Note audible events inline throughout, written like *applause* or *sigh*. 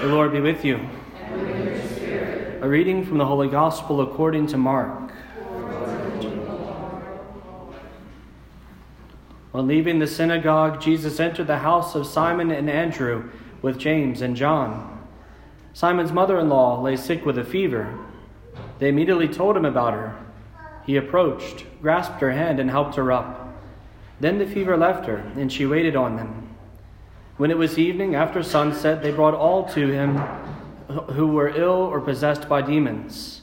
The Lord be with you. A reading from the Holy Gospel according to Mark. On leaving the synagogue, Jesus entered the house of Simon and Andrew with James and John. Simon's mother in law lay sick with a fever. They immediately told him about her. He approached, grasped her hand, and helped her up. Then the fever left her, and she waited on them. When it was evening, after sunset, they brought all to him who were ill or possessed by demons.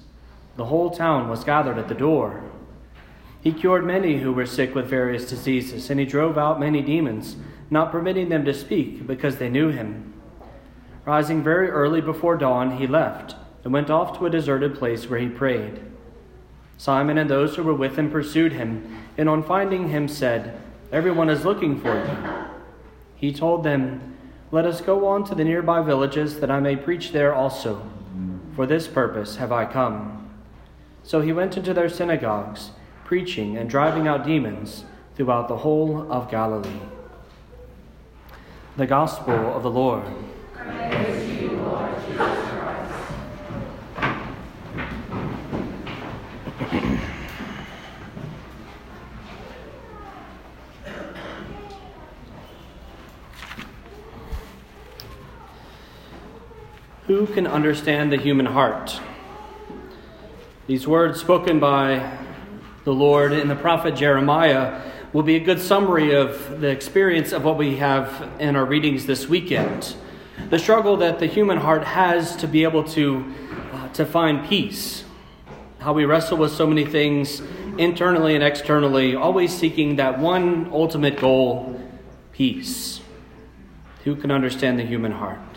The whole town was gathered at the door. He cured many who were sick with various diseases, and he drove out many demons, not permitting them to speak, because they knew him. Rising very early before dawn, he left and went off to a deserted place where he prayed. Simon and those who were with him pursued him, and on finding him said, Everyone is looking for you. He told them, Let us go on to the nearby villages, that I may preach there also. For this purpose have I come. So he went into their synagogues, preaching and driving out demons throughout the whole of Galilee. The Gospel of the Lord. Who can understand the human heart? These words spoken by the Lord in the prophet Jeremiah will be a good summary of the experience of what we have in our readings this weekend. The struggle that the human heart has to be able to, uh, to find peace. How we wrestle with so many things internally and externally, always seeking that one ultimate goal peace. Who can understand the human heart?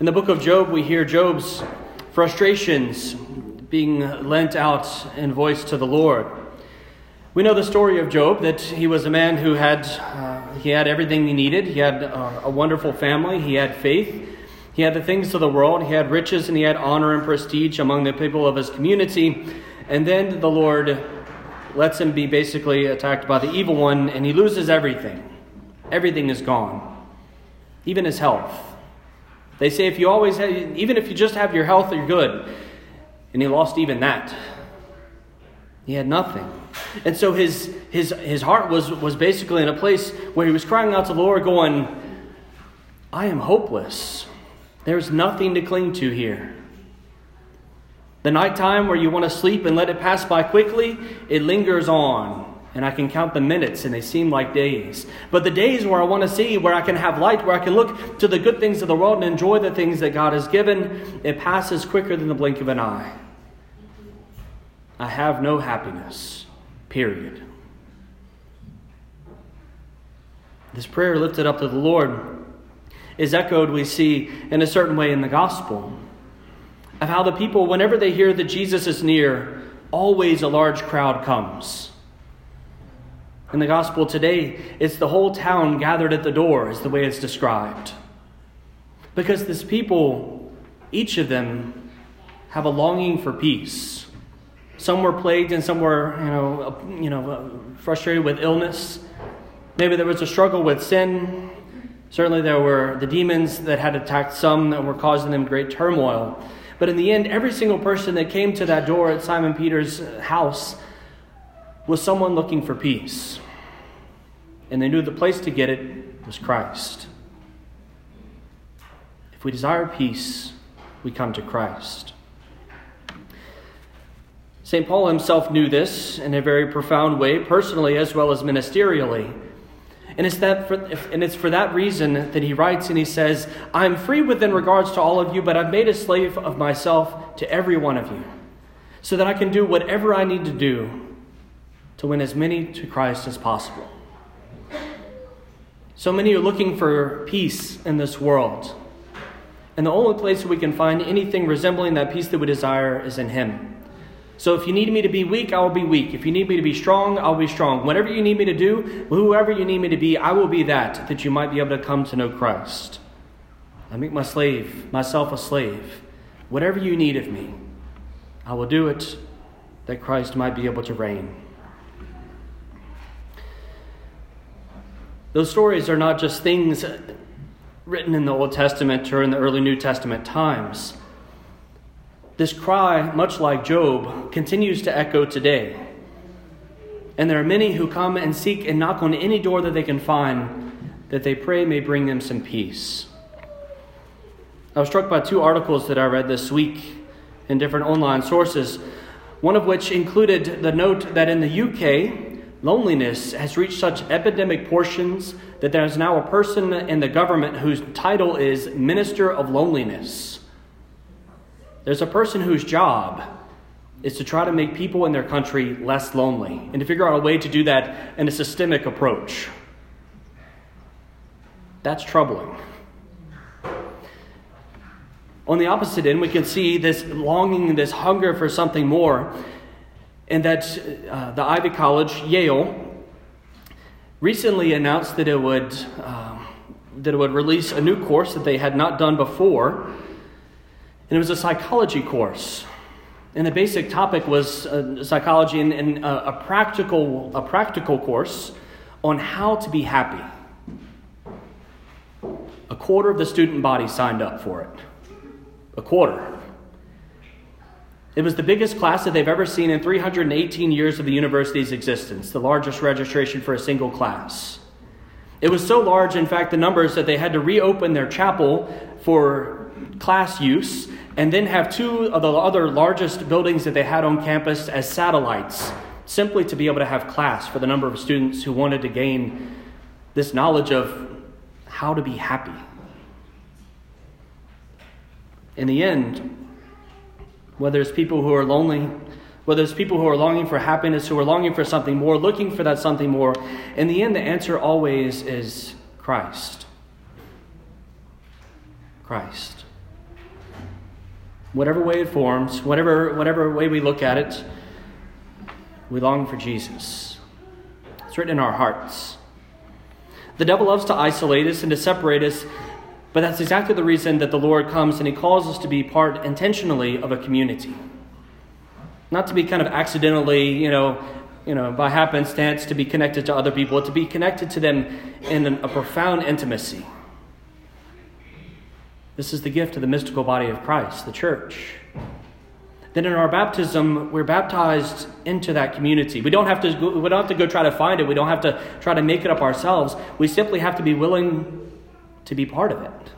In the book of Job, we hear Job's frustrations being lent out in voice to the Lord. We know the story of Job that he was a man who had uh, he had everything he needed. He had uh, a wonderful family. He had faith. He had the things of the world. He had riches and he had honor and prestige among the people of his community. And then the Lord lets him be basically attacked by the evil one, and he loses everything. Everything is gone, even his health. They say if you always have, even if you just have your health, you're good. And he lost even that. He had nothing. And so his, his, his heart was, was basically in a place where he was crying out to the Lord, going, I am hopeless. There's nothing to cling to here. The nighttime where you want to sleep and let it pass by quickly, it lingers on and I can count the minutes and they seem like days. But the days where I want to see, where I can have light, where I can look to the good things of the world and enjoy the things that God has given, it passes quicker than the blink of an eye. I have no happiness, period. This prayer lifted up to the Lord is echoed, we see, in a certain way in the gospel of how the people, whenever they hear that Jesus is near, always a large crowd comes. In the gospel today, it's the whole town gathered at the door, is the way it's described. Because this people, each of them, have a longing for peace. Some were plagued and some were, you know, uh, you know, uh, frustrated with illness. Maybe there was a struggle with sin. Certainly, there were the demons that had attacked some that were causing them great turmoil. But in the end, every single person that came to that door at Simon Peter's uh, house was someone looking for peace and they knew the place to get it was Christ. If we desire peace, we come to Christ. St. Paul himself knew this in a very profound way, personally as well as ministerially. And it's, that for, and it's for that reason that he writes and he says, I'm free within regards to all of you, but I've made a slave of myself to every one of you, so that I can do whatever I need to do to win as many to Christ as possible. So many are looking for peace in this world. And the only place we can find anything resembling that peace that we desire is in Him. So if you need me to be weak, I will be weak. If you need me to be strong, I'll be strong. Whatever you need me to do, whoever you need me to be, I will be that, that you might be able to come to know Christ. I make my slave, myself a slave. Whatever you need of me, I will do it that Christ might be able to reign. Those stories are not just things written in the Old Testament or in the early New Testament times. This cry, much like Job, continues to echo today. And there are many who come and seek and knock on any door that they can find that they pray may bring them some peace. I was struck by two articles that I read this week in different online sources, one of which included the note that in the UK, loneliness has reached such epidemic portions that there is now a person in the government whose title is Minister of Loneliness. There's a person whose job is to try to make people in their country less lonely and to figure out a way to do that in a systemic approach. That's troubling. On the opposite end, we can see this longing, this hunger for something more, and that uh, the Ivy College, Yale, recently announced that it would uh, that it would release a new course that they had not done before, and it was a psychology course. And the basic topic was uh, psychology and, and a, a practical a practical course on how to be happy. A quarter of the student body signed up for it. A quarter. It was the biggest class that they've ever seen in 318 years of the university's existence, the largest registration for a single class. It was so large, in fact, the numbers that they had to reopen their chapel for class use and then have two of the other largest buildings that they had on campus as satellites, simply to be able to have class for the number of students who wanted to gain this knowledge of how to be happy. In the end, whether it's people who are lonely, whether it's people who are longing for happiness, who are longing for something more, looking for that something more, in the end, the answer always is Christ. Christ. Whatever way it forms, whatever, whatever way we look at it, we long for Jesus. It's written in our hearts. The devil loves to isolate us and to separate us, but that's exactly the reason that the Lord comes and he calls us to be part intentionally of a community. Not to be kind of accidentally, you know, you know, by happenstance to be connected to other people, to be connected to them in a profound intimacy. This is the gift of the mystical body of Christ, the church then in our baptism, we're baptized into that community. We don't have to go, we don't have to go try to find it. We don't have to try to make it up ourselves. We simply have to be willing to be part of it.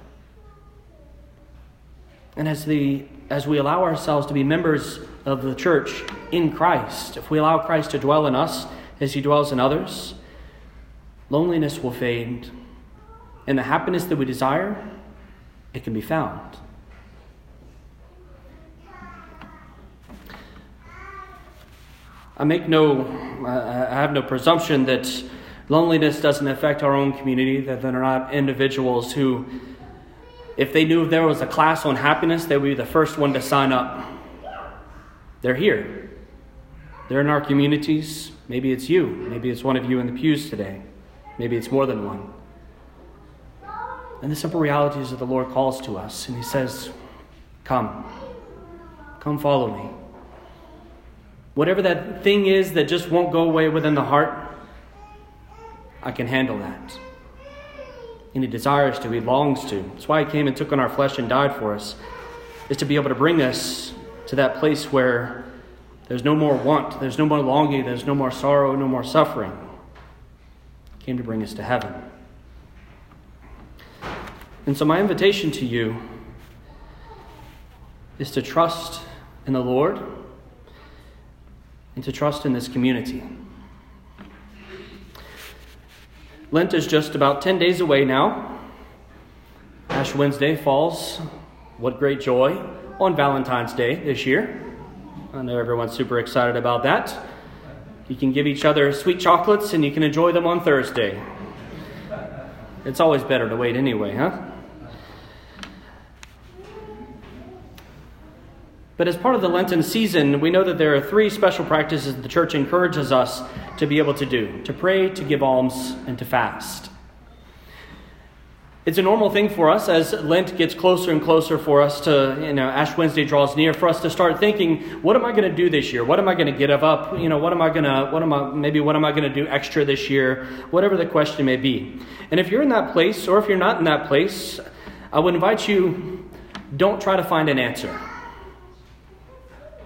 And as the as we allow ourselves to be members of the church in Christ, if we allow Christ to dwell in us as he dwells in others, loneliness will fade. And the happiness that we desire, it can be found. I make no, I have no presumption that loneliness doesn't affect our own community, that there are not individuals who, if they knew there was a class on happiness, they would be the first one to sign up. They're here. They're in our communities. Maybe it's you. Maybe it's one of you in the pews today. Maybe it's more than one. And the simple reality is that the Lord calls to us and He says, Come. Come follow me. Whatever that thing is that just won't go away within the heart, I can handle that. And He desires to, He longs to. That's why He came and took on our flesh and died for us, is to be able to bring us to that place where there's no more want, there's no more longing, there's no more sorrow, no more suffering. He came to bring us to heaven. And so, my invitation to you is to trust in the Lord and to trust in this community. Lent is just about 10 days away now. Ash Wednesday falls, what great joy, on Valentine's Day this year. I know everyone's super excited about that. You can give each other sweet chocolates and you can enjoy them on Thursday. It's always better to wait anyway, huh? But as part of the Lenten season, we know that there are three special practices the church encourages us to be able to do to pray, to give alms, and to fast. It's a normal thing for us as Lent gets closer and closer for us to, you know, Ash Wednesday draws near, for us to start thinking, what am I going to do this year? What am I going to get up? You know, what am I going to, what am I, maybe what am I going to do extra this year? Whatever the question may be. And if you're in that place, or if you're not in that place, I would invite you, don't try to find an answer.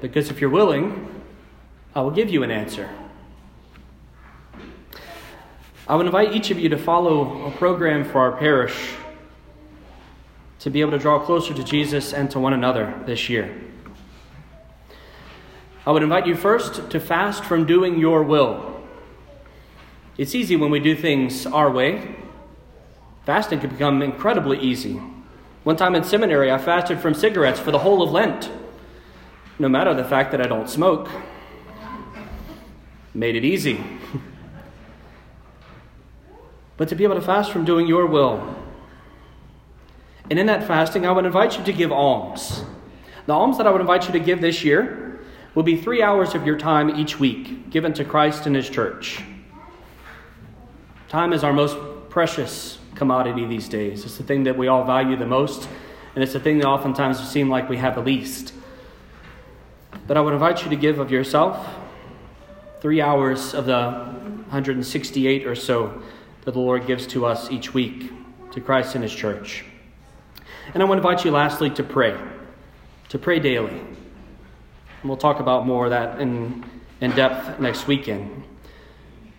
Because if you're willing, I will give you an answer. I would invite each of you to follow a program for our parish to be able to draw closer to Jesus and to one another this year. I would invite you first to fast from doing your will. It's easy when we do things our way. Fasting can become incredibly easy. One time in seminary, I fasted from cigarettes for the whole of Lent, no matter the fact that I don't smoke. Made it easy. *laughs* but to be able to fast from doing your will. And in that fasting, I would invite you to give alms. The alms that I would invite you to give this year will be three hours of your time each week given to Christ and His church. Time is our most precious commodity these days. It's the thing that we all value the most, and it's the thing that oftentimes seem like we have the least. But I would invite you to give of yourself three hours of the 168 or so that the Lord gives to us each week, to Christ and His church. And I want to invite you lastly to pray, to pray daily. And we'll talk about more of that in, in depth next weekend.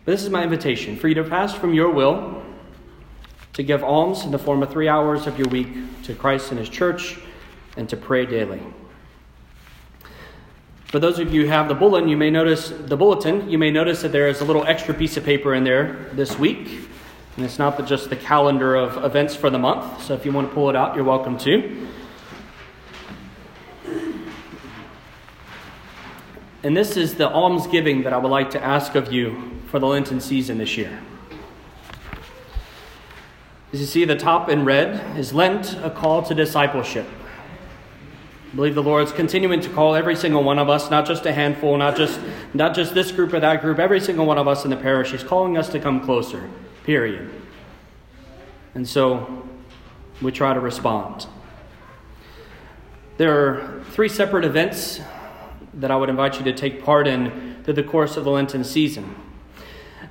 But this is my invitation for you to pass from your will, to give alms in the form of three hours of your week to Christ and His church, and to pray daily. For those of you who have the bulletin, you may notice the bulletin. You may notice that there is a little extra piece of paper in there this week. And it's not just the calendar of events for the month, so if you want to pull it out, you're welcome to. And this is the almsgiving that I would like to ask of you for the Lenten season this year. As you see, the top in red is Lent, a call to discipleship. I believe the Lord is continuing to call every single one of us, not just a handful, not just, not just this group or that group, every single one of us in the parish. He's calling us to come closer period. And so we try to respond. There are three separate events that I would invite you to take part in through the course of the Lenten season.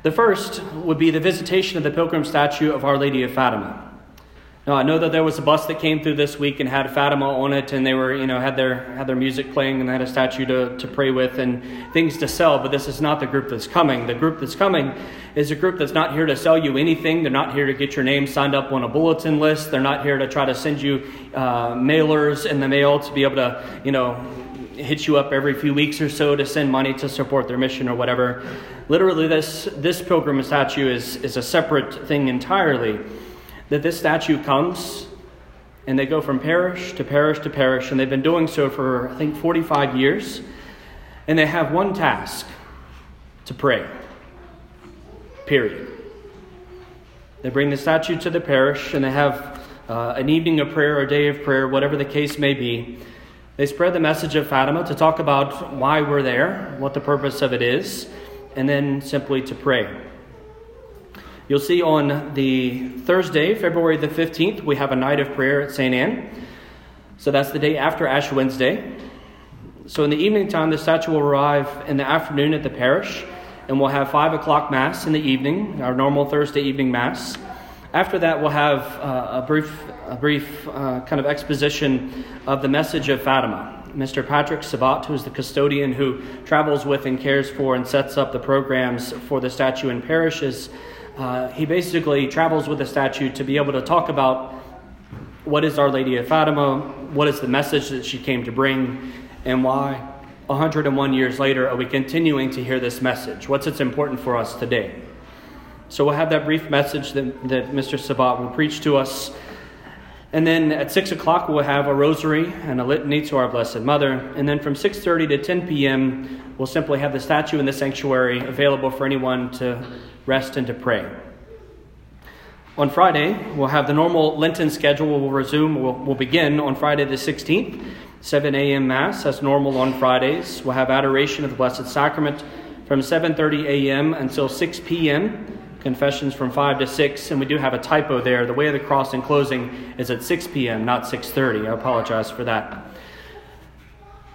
The first would be the visitation of the pilgrim statue of Our Lady of Fatima. Now, I know that there was a bus that came through this week and had Fatima on it, and they were, you know, had their had their music playing and they had a statue to, to pray with and things to sell. But this is not the group that's coming. The group that's coming is a group that's not here to sell you anything. They're not here to get your name signed up on a bulletin list. They're not here to try to send you uh, mailers in the mail to be able to, you know, hit you up every few weeks or so to send money to support their mission or whatever. Literally, this this pilgrim statue is is a separate thing entirely that this statue comes and they go from parish to parish to parish, and they've been doing so for, I think, 45 years. And they have one task to pray. Period. They bring the statue to the parish and they have uh, an evening of prayer, a day of prayer, whatever the case may be. They spread the message of Fatima to talk about why we're there, what the purpose of it is, and then simply to pray. You'll see on the Thursday, February the 15th, we have a night of prayer at St. Anne. So that's the day after Ash Wednesday. So in the evening time, the statue will arrive in the afternoon at the parish, and we'll have 5 o'clock Mass in the evening, our normal Thursday evening Mass. After that, we'll have uh, a brief, a brief uh, kind of exposition of the message of Fatima. Mr. Patrick Sabat, who is the custodian who travels with and cares for and sets up the programs for the statue in parishes, uh, he basically travels with the statue to be able to talk about what is Our Lady of Fatima, what is the message that she came to bring, and why 101 years later are we continuing to hear this message? What's its important for us today? So we'll have that brief message that, that Mr. Sabat will preach to us. And then at 6 o'clock, we'll have a rosary and a litany to our Blessed Mother. And then from 6.30 to 10 p.m., we'll simply have the statue in the sanctuary available for anyone to rest and to pray. On Friday, we'll have the normal Lenten schedule. We'll resume, we'll, we'll begin on Friday the 16th, 7 a.m. Mass as normal on Fridays. We'll have adoration of the Blessed Sacrament from 7.30 a.m. until 6 p.m. confessions from 5 to 6, and we do have a typo there. The way of the cross in closing is at 6 p.m., not 6.30. I apologize for that.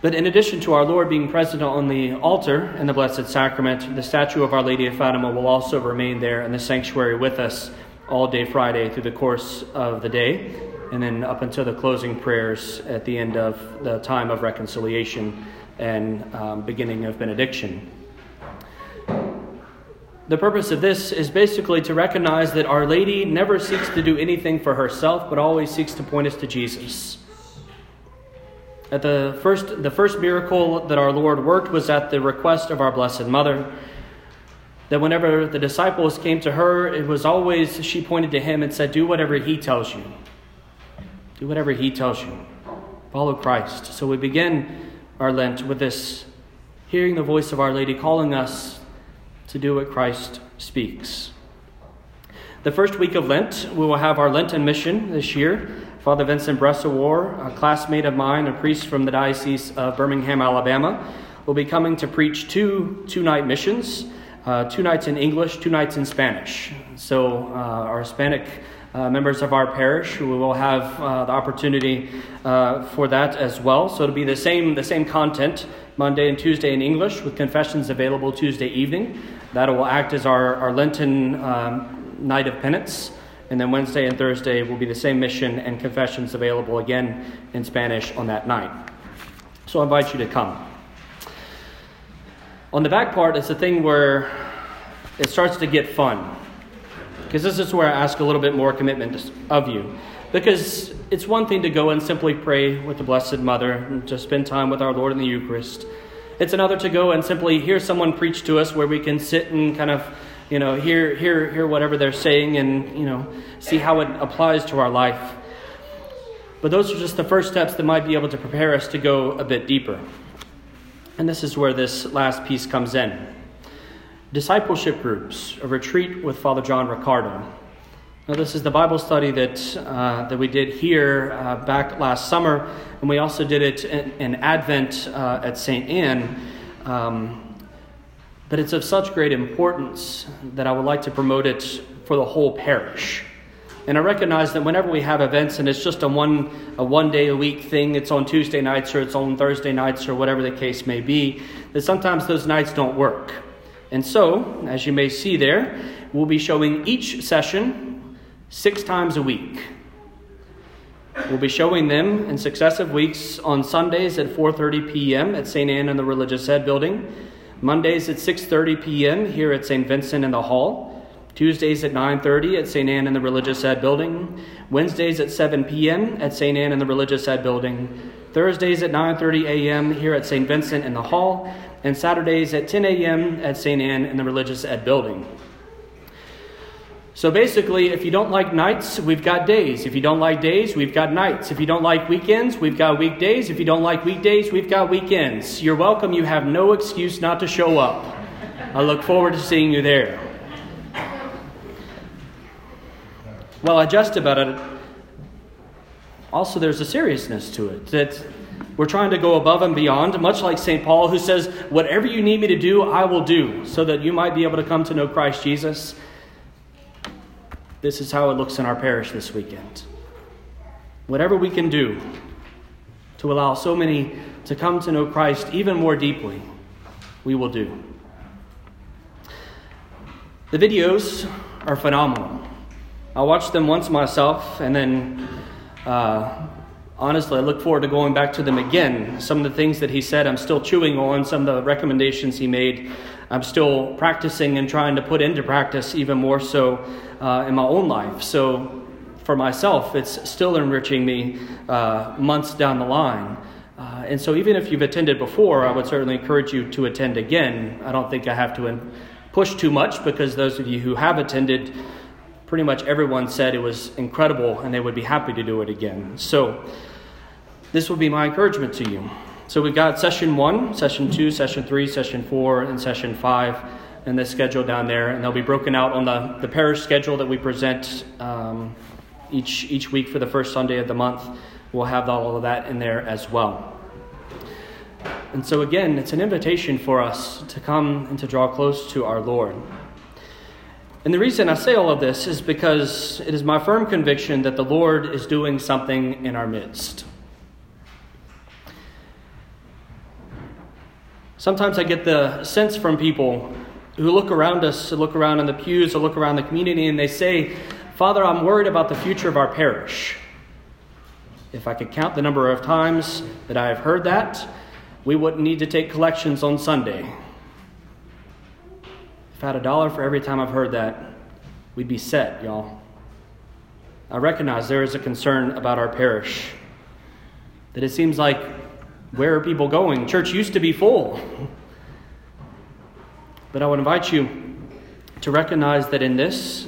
But in addition to our Lord being present on the altar in the Blessed Sacrament, the statue of Our Lady of Fatima will also remain there in the sanctuary with us all day Friday through the course of the day, and then up until the closing prayers at the end of the time of reconciliation and um, beginning of benediction. The purpose of this is basically to recognize that Our Lady never seeks to do anything for herself, but always seeks to point us to Jesus. At the first, the first miracle that our Lord worked was at the request of our Blessed Mother. That whenever the disciples came to her, it was always she pointed to him and said, Do whatever he tells you. Do whatever he tells you. Follow Christ. So we begin our Lent with this hearing the voice of Our Lady calling us to do what Christ speaks. The first week of Lent, we will have our Lenten mission this year. Father Vincent Bressawar, a classmate of mine, a priest from the Diocese of Birmingham, Alabama, will be coming to preach two two night missions, uh, two nights in English, two nights in Spanish. So, uh, our Hispanic uh, members of our parish. We will have uh, the opportunity uh, for that as well. So it'll be the same the same content Monday and Tuesday in English with confessions available Tuesday evening. That will act as our, our Lenten um, night of penance. And then Wednesday and Thursday will be the same mission and confessions available again in Spanish on that night. So I invite you to come. On the back part, it's a thing where it starts to get fun. Because this is where I ask a little bit more commitment of you. Because it's one thing to go and simply pray with the Blessed Mother and to spend time with our Lord in the Eucharist. It's another to go and simply hear someone preach to us where we can sit and kind of, you know, hear, hear, hear whatever they're saying and, you know, see how it applies to our life. But those are just the first steps that might be able to prepare us to go a bit deeper. And this is where this last piece comes in discipleship groups, a retreat with Father John Riccardo. Now, this is the Bible study that, uh, that we did here uh, back last summer, and we also did it in, in Advent uh, at St. Anne. Um, but it's of such great importance that I would like to promote it for the whole parish. And I recognize that whenever we have events and it's just a one, a one day a week thing, it's on Tuesday nights or it's on Thursday nights or whatever the case may be, that sometimes those nights don't work. And so, as you may see there, we'll be showing each session six times a week. We'll be showing them in successive weeks on Sundays at 4:30 p.m. at St. Anne in the Religious Ed building, Mondays at 6:30 p.m. here at St. Vincent in the hall, Tuesdays at 9:30 at St. Anne in the Religious Ed building, Wednesdays at 7 p.m. at St. Anne in the Religious Ed building, Thursdays at 9:30 a.m. here at St. Vincent in the hall, and Saturdays at 10 a.m. at St. Anne in the Religious Ed building. So basically, if you don't like nights, we've got days. If you don't like days, we've got nights. If you don't like weekends, we've got weekdays. If you don't like weekdays, we've got weekends. You're welcome. You have no excuse not to show up. I look forward to seeing you there. Well, I just about it. Also, there's a seriousness to it that we're trying to go above and beyond, much like St. Paul, who says, Whatever you need me to do, I will do, so that you might be able to come to know Christ Jesus. This is how it looks in our parish this weekend. Whatever we can do to allow so many to come to know Christ even more deeply, we will do. The videos are phenomenal. I watched them once myself, and then uh, honestly, I look forward to going back to them again. Some of the things that he said, I'm still chewing on. Some of the recommendations he made, I'm still practicing and trying to put into practice even more so uh, in my own life. So, for myself, it's still enriching me uh, months down the line. Uh, and so, even if you've attended before, I would certainly encourage you to attend again. I don't think I have to push too much because those of you who have attended, pretty much everyone said it was incredible and they would be happy to do it again. So, this will be my encouragement to you. So, we've got session one, session two, session three, session four, and session five, and the schedule down there. And they'll be broken out on the, the parish schedule that we present um, each, each week for the first Sunday of the month. We'll have all of that in there as well. And so, again, it's an invitation for us to come and to draw close to our Lord. And the reason I say all of this is because it is my firm conviction that the Lord is doing something in our midst. Sometimes I get the sense from people who look around us, look around in the pews, or look around the community, and they say, Father, I'm worried about the future of our parish. If I could count the number of times that I have heard that, we wouldn't need to take collections on Sunday. Had a dollar for every time I've heard that, we'd be set, y'all. I recognize there is a concern about our parish. That it seems like, where are people going? Church used to be full. But I would invite you to recognize that in this,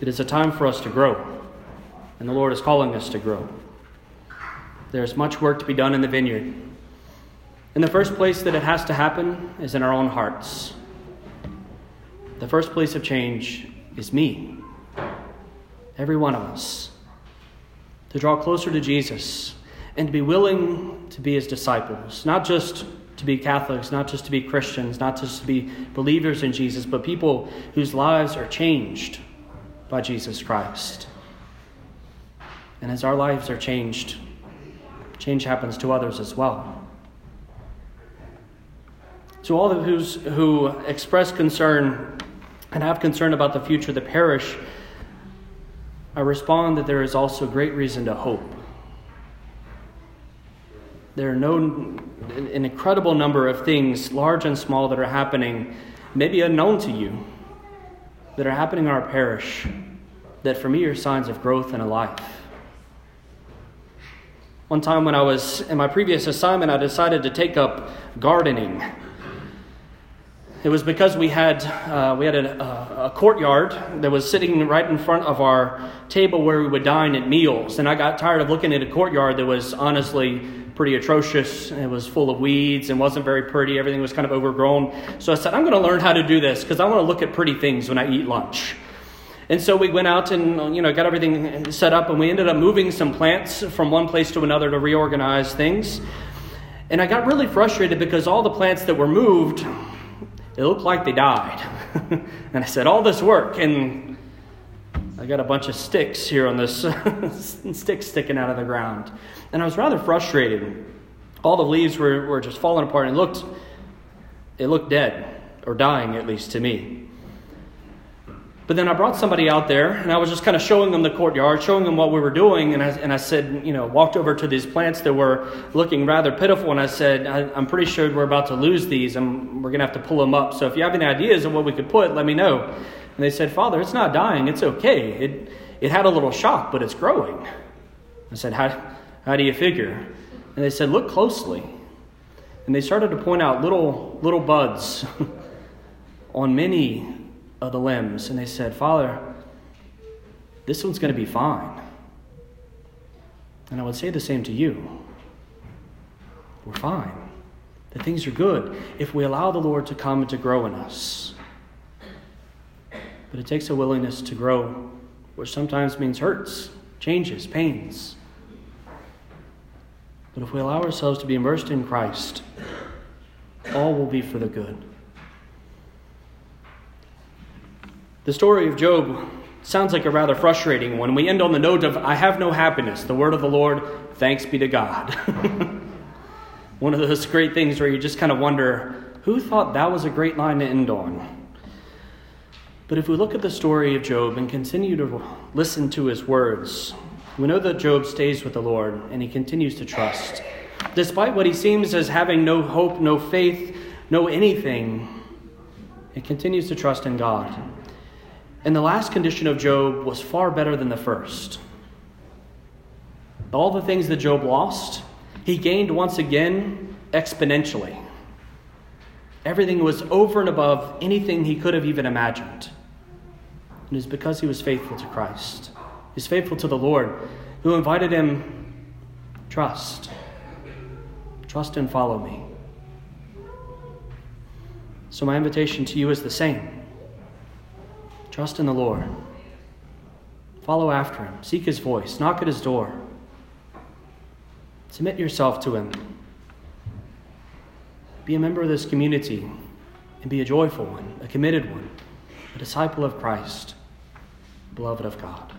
it is a time for us to grow. And the Lord is calling us to grow. There's much work to be done in the vineyard. In the first place that it has to happen is in our own hearts. The first place of change is me, every one of us, to draw closer to Jesus and to be willing to be his disciples, not just to be Catholics, not just to be Christians, not just to be believers in Jesus, but people whose lives are changed by Jesus Christ. And as our lives are changed, change happens to others as well. To all those who express concern and have concern about the future of the parish, I respond that there is also great reason to hope. There are no, an incredible number of things, large and small, that are happening, maybe unknown to you, that are happening in our parish that for me are signs of growth in a life. One time when I was in my previous assignment, I decided to take up gardening. It was because we had, uh, we had a, a, courtyard that was sitting right in front of our table where we would dine at meals. And I got tired of looking at a courtyard that was honestly pretty atrocious. It was full of weeds and wasn't very pretty. Everything was kind of overgrown. So I said, I'm going to learn how to do this because I want to look at pretty things when I eat lunch. And so we went out and you know got everything set up, and we ended up moving some plants from one place to another to reorganize things. And I got really frustrated because all the plants that were moved it looked like they died. *laughs* and I said, All this work, and I got a bunch of sticks here on this *laughs* sticks sticking out of the ground. And I was rather frustrated. All the leaves were, were just falling apart and it looked it looked dead, or dying at least to me. But then I brought somebody out there and I was just kind of showing them the courtyard, showing them what we were doing. And I, and I said, you know, walked over to these plants that were looking rather pitiful. And I said, I, am pretty sure we're about to lose these and we're going to have to pull them up. So if you have any ideas of what we could put, let me know. And they said, Father, it's not dying. It's okay. It, it had a little shock, but it's growing. I said, how, how do you figure? And they said, look closely. And they started to point out little, little buds *laughs* on many of the limbs. And they said, Father, this one's going to be fine. And I would say the same to you. We're fine. The things are good if we allow the Lord to come and to grow in us. But it takes a willingness to grow, which sometimes means hurts, changes, pains. But if we allow ourselves to be immersed in Christ, all will be for the good. The story of Job sounds like a rather frustrating one. We end on the note of, I have no happiness. The word of the Lord, thanks be to God. *laughs* one of those great things where you just kind of wonder, who thought that was a great line to end on? But if we look at the story of Job and continue to listen to his words, we know that Job stays with the Lord and he continues to trust. Despite what he seems as having no hope, no faith, no anything, he continues to trust in God. And the last condition of Job was far better than the first. All the things that Job lost, he gained once again exponentially. Everything was over and above anything he could have even imagined. And it is because he was faithful to Christ. He's faithful to the Lord, who invited him, trust. Trust and follow me. So, my invitation to you is the same. Trust in the Lord. Follow after him. Seek his voice. Knock at his door. Submit yourself to him. Be a member of this community and be a joyful one, a committed one, a disciple of Christ. beloved of God.